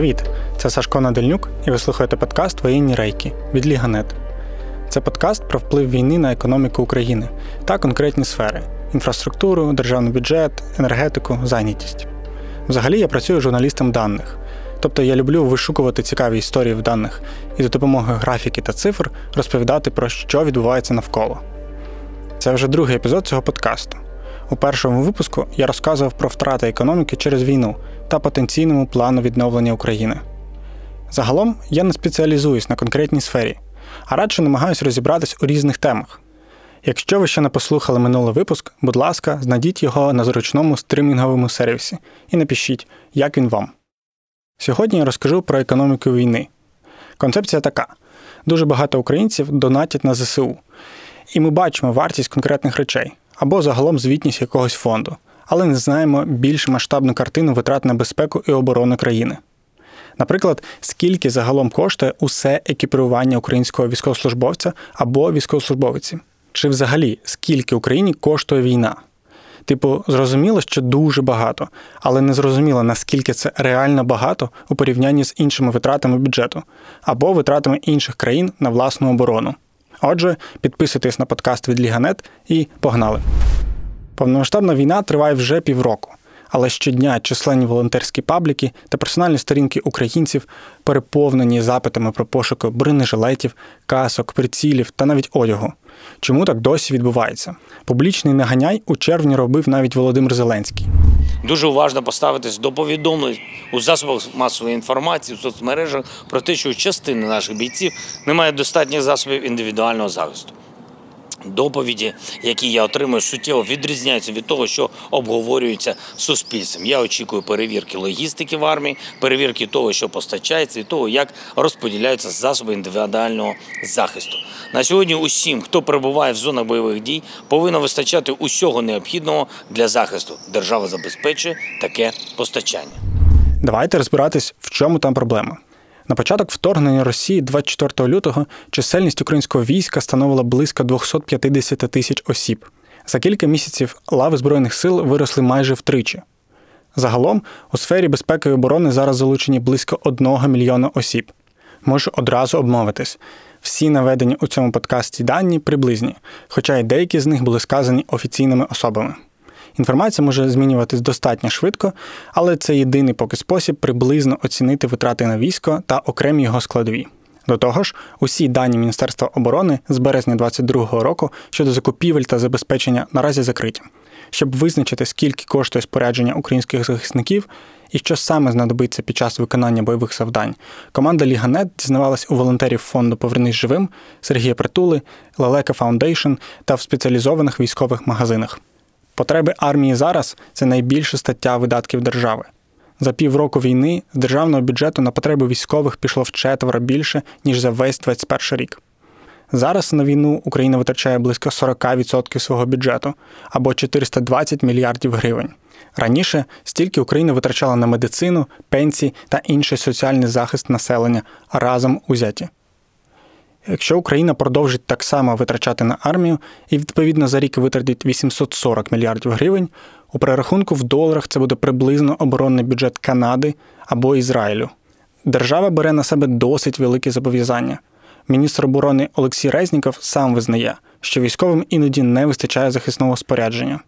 Привіт! Це Сашко Надельнюк, і ви слухаєте подкаст Воєнні рейки від LIGA.net. Це подкаст про вплив війни на економіку України та конкретні сфери інфраструктуру, державний бюджет, енергетику, зайнятість. Взагалі я працюю журналістом даних. Тобто я люблю вишукувати цікаві історії в даних і за допомогою графіки та цифр розповідати про те, що відбувається навколо. Це вже другий епізод цього подкасту. У першому випуску я розказував про втрати економіки через війну та потенційному плану відновлення України. Загалом я не спеціалізуюсь на конкретній сфері, а радше намагаюся розібратись у різних темах. Якщо ви ще не послухали минулий випуск, будь ласка, знайдіть його на зручному стримінговому сервісі і напишіть, як він вам. Сьогодні я розкажу про економіку війни. Концепція така: дуже багато українців донатять на ЗСУ, і ми бачимо вартість конкретних речей або загалом звітність якогось фонду, але не знаємо більш масштабну картину витрат на безпеку і оборону країни. Наприклад, скільки загалом коштує усе екіпірування українського військовослужбовця або військовослужбовиці, чи взагалі скільки Україні коштує війна. Типу, зрозуміло, що дуже багато, але не зрозуміло, наскільки це реально багато у порівнянні з іншими витратами бюджету або витратами інших країн на власну оборону. Отже, підписуйтесь на подкаст від Ліганет і погнали! Повномасштабна війна триває вже півроку, але щодня численні волонтерські пабліки та персональні сторінки українців переповнені запитами про пошуки бронежилетів, касок, прицілів та навіть одягу. Чому так досі відбувається? Публічний наганяй у червні робив навіть Володимир Зеленський. Дуже уважно поставитись до повідомлень у засобах масової інформації в соцмережах про те, що у частини наших бійців немає достатніх засобів індивідуального захисту. Доповіді, які я отримую, суттєво відрізняються від того, що обговорюється суспільством. Я очікую перевірки логістики в армії, перевірки того, що постачається, і того, як розподіляються засоби індивідуального захисту. На сьогодні усім, хто перебуває в зонах бойових дій, повинно вистачати усього необхідного для захисту. Держава забезпечує таке постачання. Давайте розбиратись, в чому там проблема. На початок вторгнення Росії 24 лютого чисельність українського війська становила близько 250 тисяч осіб. За кілька місяців лави Збройних сил виросли майже втричі. Загалом у сфері безпеки і оборони зараз залучені близько 1 мільйона осіб. Можу одразу обмовитись. Всі наведені у цьому подкасті дані приблизні, хоча й деякі з них були сказані офіційними особами. Інформація може змінюватись достатньо швидко, але це єдиний поки спосіб приблизно оцінити витрати на військо та окремі його складові. До того ж, усі дані Міністерства оборони з березня 2022 року щодо закупівель та забезпечення наразі закриті. Щоб визначити, скільки коштує спорядження українських захисників і що саме знадобиться під час виконання бойових завдань, команда LIGA.net дізнавалась у волонтерів фонду Повернись живим Сергія Притули, Leleka Foundation та в спеціалізованих військових магазинах. Потреби армії зараз це найбільша стаття видатків держави. За півроку війни з державного бюджету на потреби військових пішло вчетверо більше, ніж за весь 21 рік. Зараз на війну Україна витрачає близько 40% свого бюджету або 420 мільярдів гривень. Раніше стільки Україна витрачала на медицину, пенсії та інший соціальний захист населення разом узяті. Якщо Україна продовжить так само витрачати на армію і відповідно за рік витратить 840 мільярдів гривень, у перерахунку в доларах це буде приблизно оборонний бюджет Канади або Ізраїлю. Держава бере на себе досить великі зобов'язання. Міністр оборони Олексій Резніков сам визнає, що військовим іноді не вистачає захисного спорядження.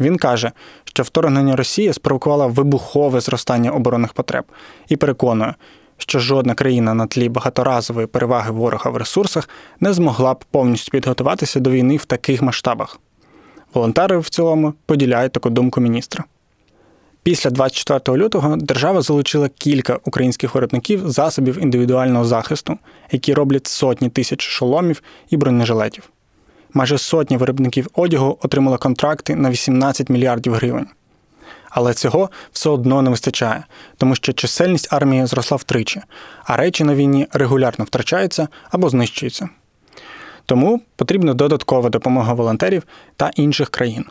Він каже, що вторгнення Росії спровокувало вибухове зростання оборонних потреб і переконує, що жодна країна на тлі багаторазової переваги ворога в ресурсах не змогла б повністю підготуватися до війни в таких масштабах. Волонтери в цілому поділяють таку думку міністра. Після 24 лютого держава залучила кілька українських виробників засобів індивідуального захисту, які роблять сотні тисяч шоломів і бронежилетів. Майже сотні виробників одягу отримали контракти на 18 мільярдів гривень. Але цього все одно не вистачає, тому що чисельність армії зросла втричі, а речі на війні регулярно втрачаються або знищуються. Тому потрібна додаткова допомога волонтерів та інших країн.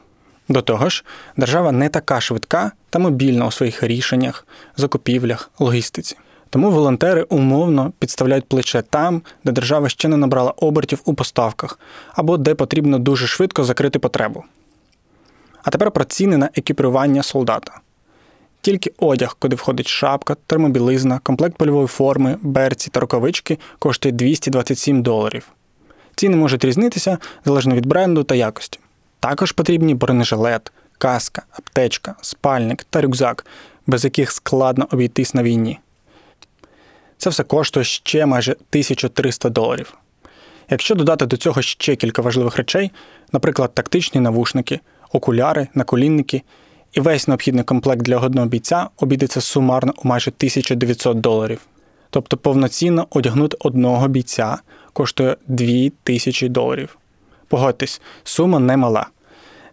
До того ж, держава не така швидка та мобільна у своїх рішеннях, закупівлях, логістиці. Тому волонтери умовно підставляють плече там, де держава ще не набрала обертів у поставках, або де потрібно дуже швидко закрити потребу. А тепер про ціни на екіпірування солдата. Тільки одяг, куди входить шапка, термобілизна, комплект польової форми, берці та рукавички, коштує 227 доларів. Ціни можуть різнитися залежно від бренду та якості. Також потрібні бронежилет, каска, аптечка, спальник та рюкзак, без яких складно обійтись на війні. Це все коштує ще майже 1300 доларів. Якщо додати до цього ще кілька важливих речей, наприклад, тактичні навушники, окуляри, наколінники і весь необхідний комплект для одного бійця обійдеться сумарно у майже 1900 доларів. Тобто повноцінно одягнути одного бійця коштує 2000 доларів. Погодьтесь, сума немала.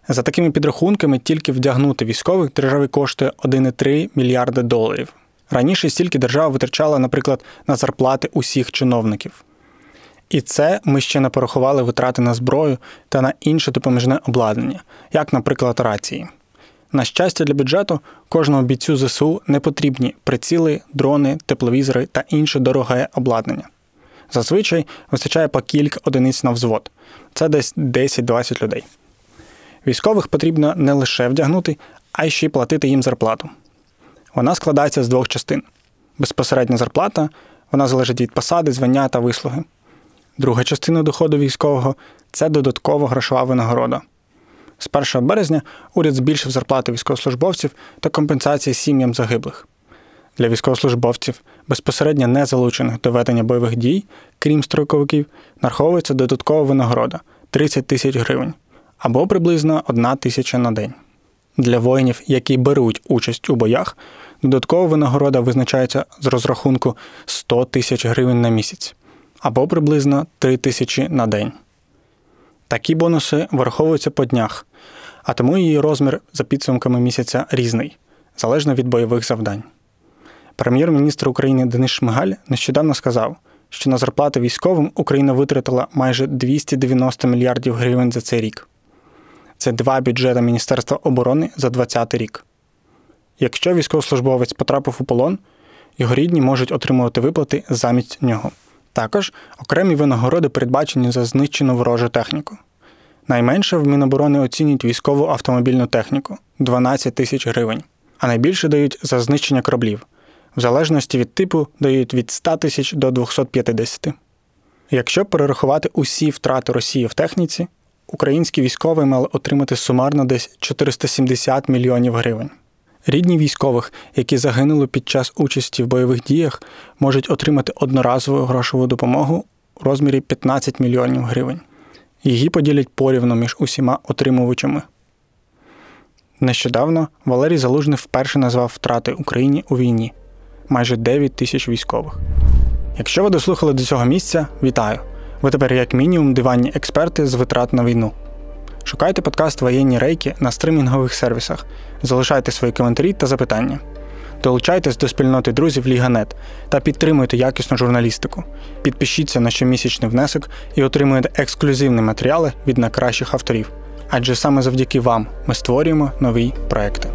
За такими підрахунками, тільки вдягнути військових державі коштує 1,3 мільярди доларів. Раніше стільки держава витрачала, наприклад, на зарплати усіх чиновників. І це ми ще не порахували витрати на зброю та на інше допоміжне обладнання, як, наприклад, рації. На щастя, для бюджету кожному бійцю ЗСУ не потрібні приціли, дрони, тепловізори та інше дороге обладнання. Зазвичай вистачає по кілька одиниць на взвод, це десь 10-20 людей. Військових потрібно не лише вдягнути, а й ще й платити їм зарплату. Вона складається з двох частин: безпосередня зарплата, вона залежить від посади, звання та вислуги. Друга частина доходу військового це додаткова грошова винагорода. З 1 березня уряд збільшив зарплати військовослужбовців та компенсації сім'ям загиблих. Для військовослужбовців, безпосередньо не залучених до ведення бойових дій, крім строковиків, нараховується додаткова винагорода 30 тисяч гривень або приблизно 1 тисяча на день. Для воїнів, які беруть участь у боях, додаткова винагорода визначається з розрахунку 100 тисяч гривень на місяць або приблизно 3 тисячі на день. Такі бонуси враховуються по днях, а тому її розмір за підсумками місяця різний, залежно від бойових завдань. Прем'єр-міністр України Денис Шмигаль нещодавно сказав, що на зарплати військовим Україна витратила майже 290 мільярдів гривень за цей рік. Це два бюджети Міністерства оборони за 2020 рік. Якщо військовослужбовець потрапив у полон, його рідні можуть отримувати виплати замість нього. Також окремі винагороди передбачені за знищену ворожу техніку. Найменше в Міноборони оцінюють військову автомобільну техніку 12 тисяч гривень, а найбільше дають за знищення кораблів. В залежності від типу дають від 100 тисяч до 250. Якщо перерахувати усі втрати Росії в техніці, українські військові мали отримати сумарно десь 470 мільйонів гривень. Рідні військових, які загинули під час участі в бойових діях, можуть отримати одноразову грошову допомогу у розмірі 15 мільйонів гривень. Її поділять порівно між усіма отримувачами. Нещодавно Валерій Залужний вперше назвав втрати Україні у війні майже 9 тисяч військових. Якщо ви дослухали до цього місця, вітаю! Ви тепер, як мінімум, диванні експерти з витрат на війну. Шукайте подкаст Воєнні рейки на стримінгових сервісах, залишайте свої коментарі та запитання. Долучайтесь до спільноти друзів Ліганет та підтримуйте якісну журналістику. Підпишіться на щомісячний внесок і отримуєте ексклюзивні матеріали від найкращих авторів. Адже саме завдяки вам ми створюємо нові проекти.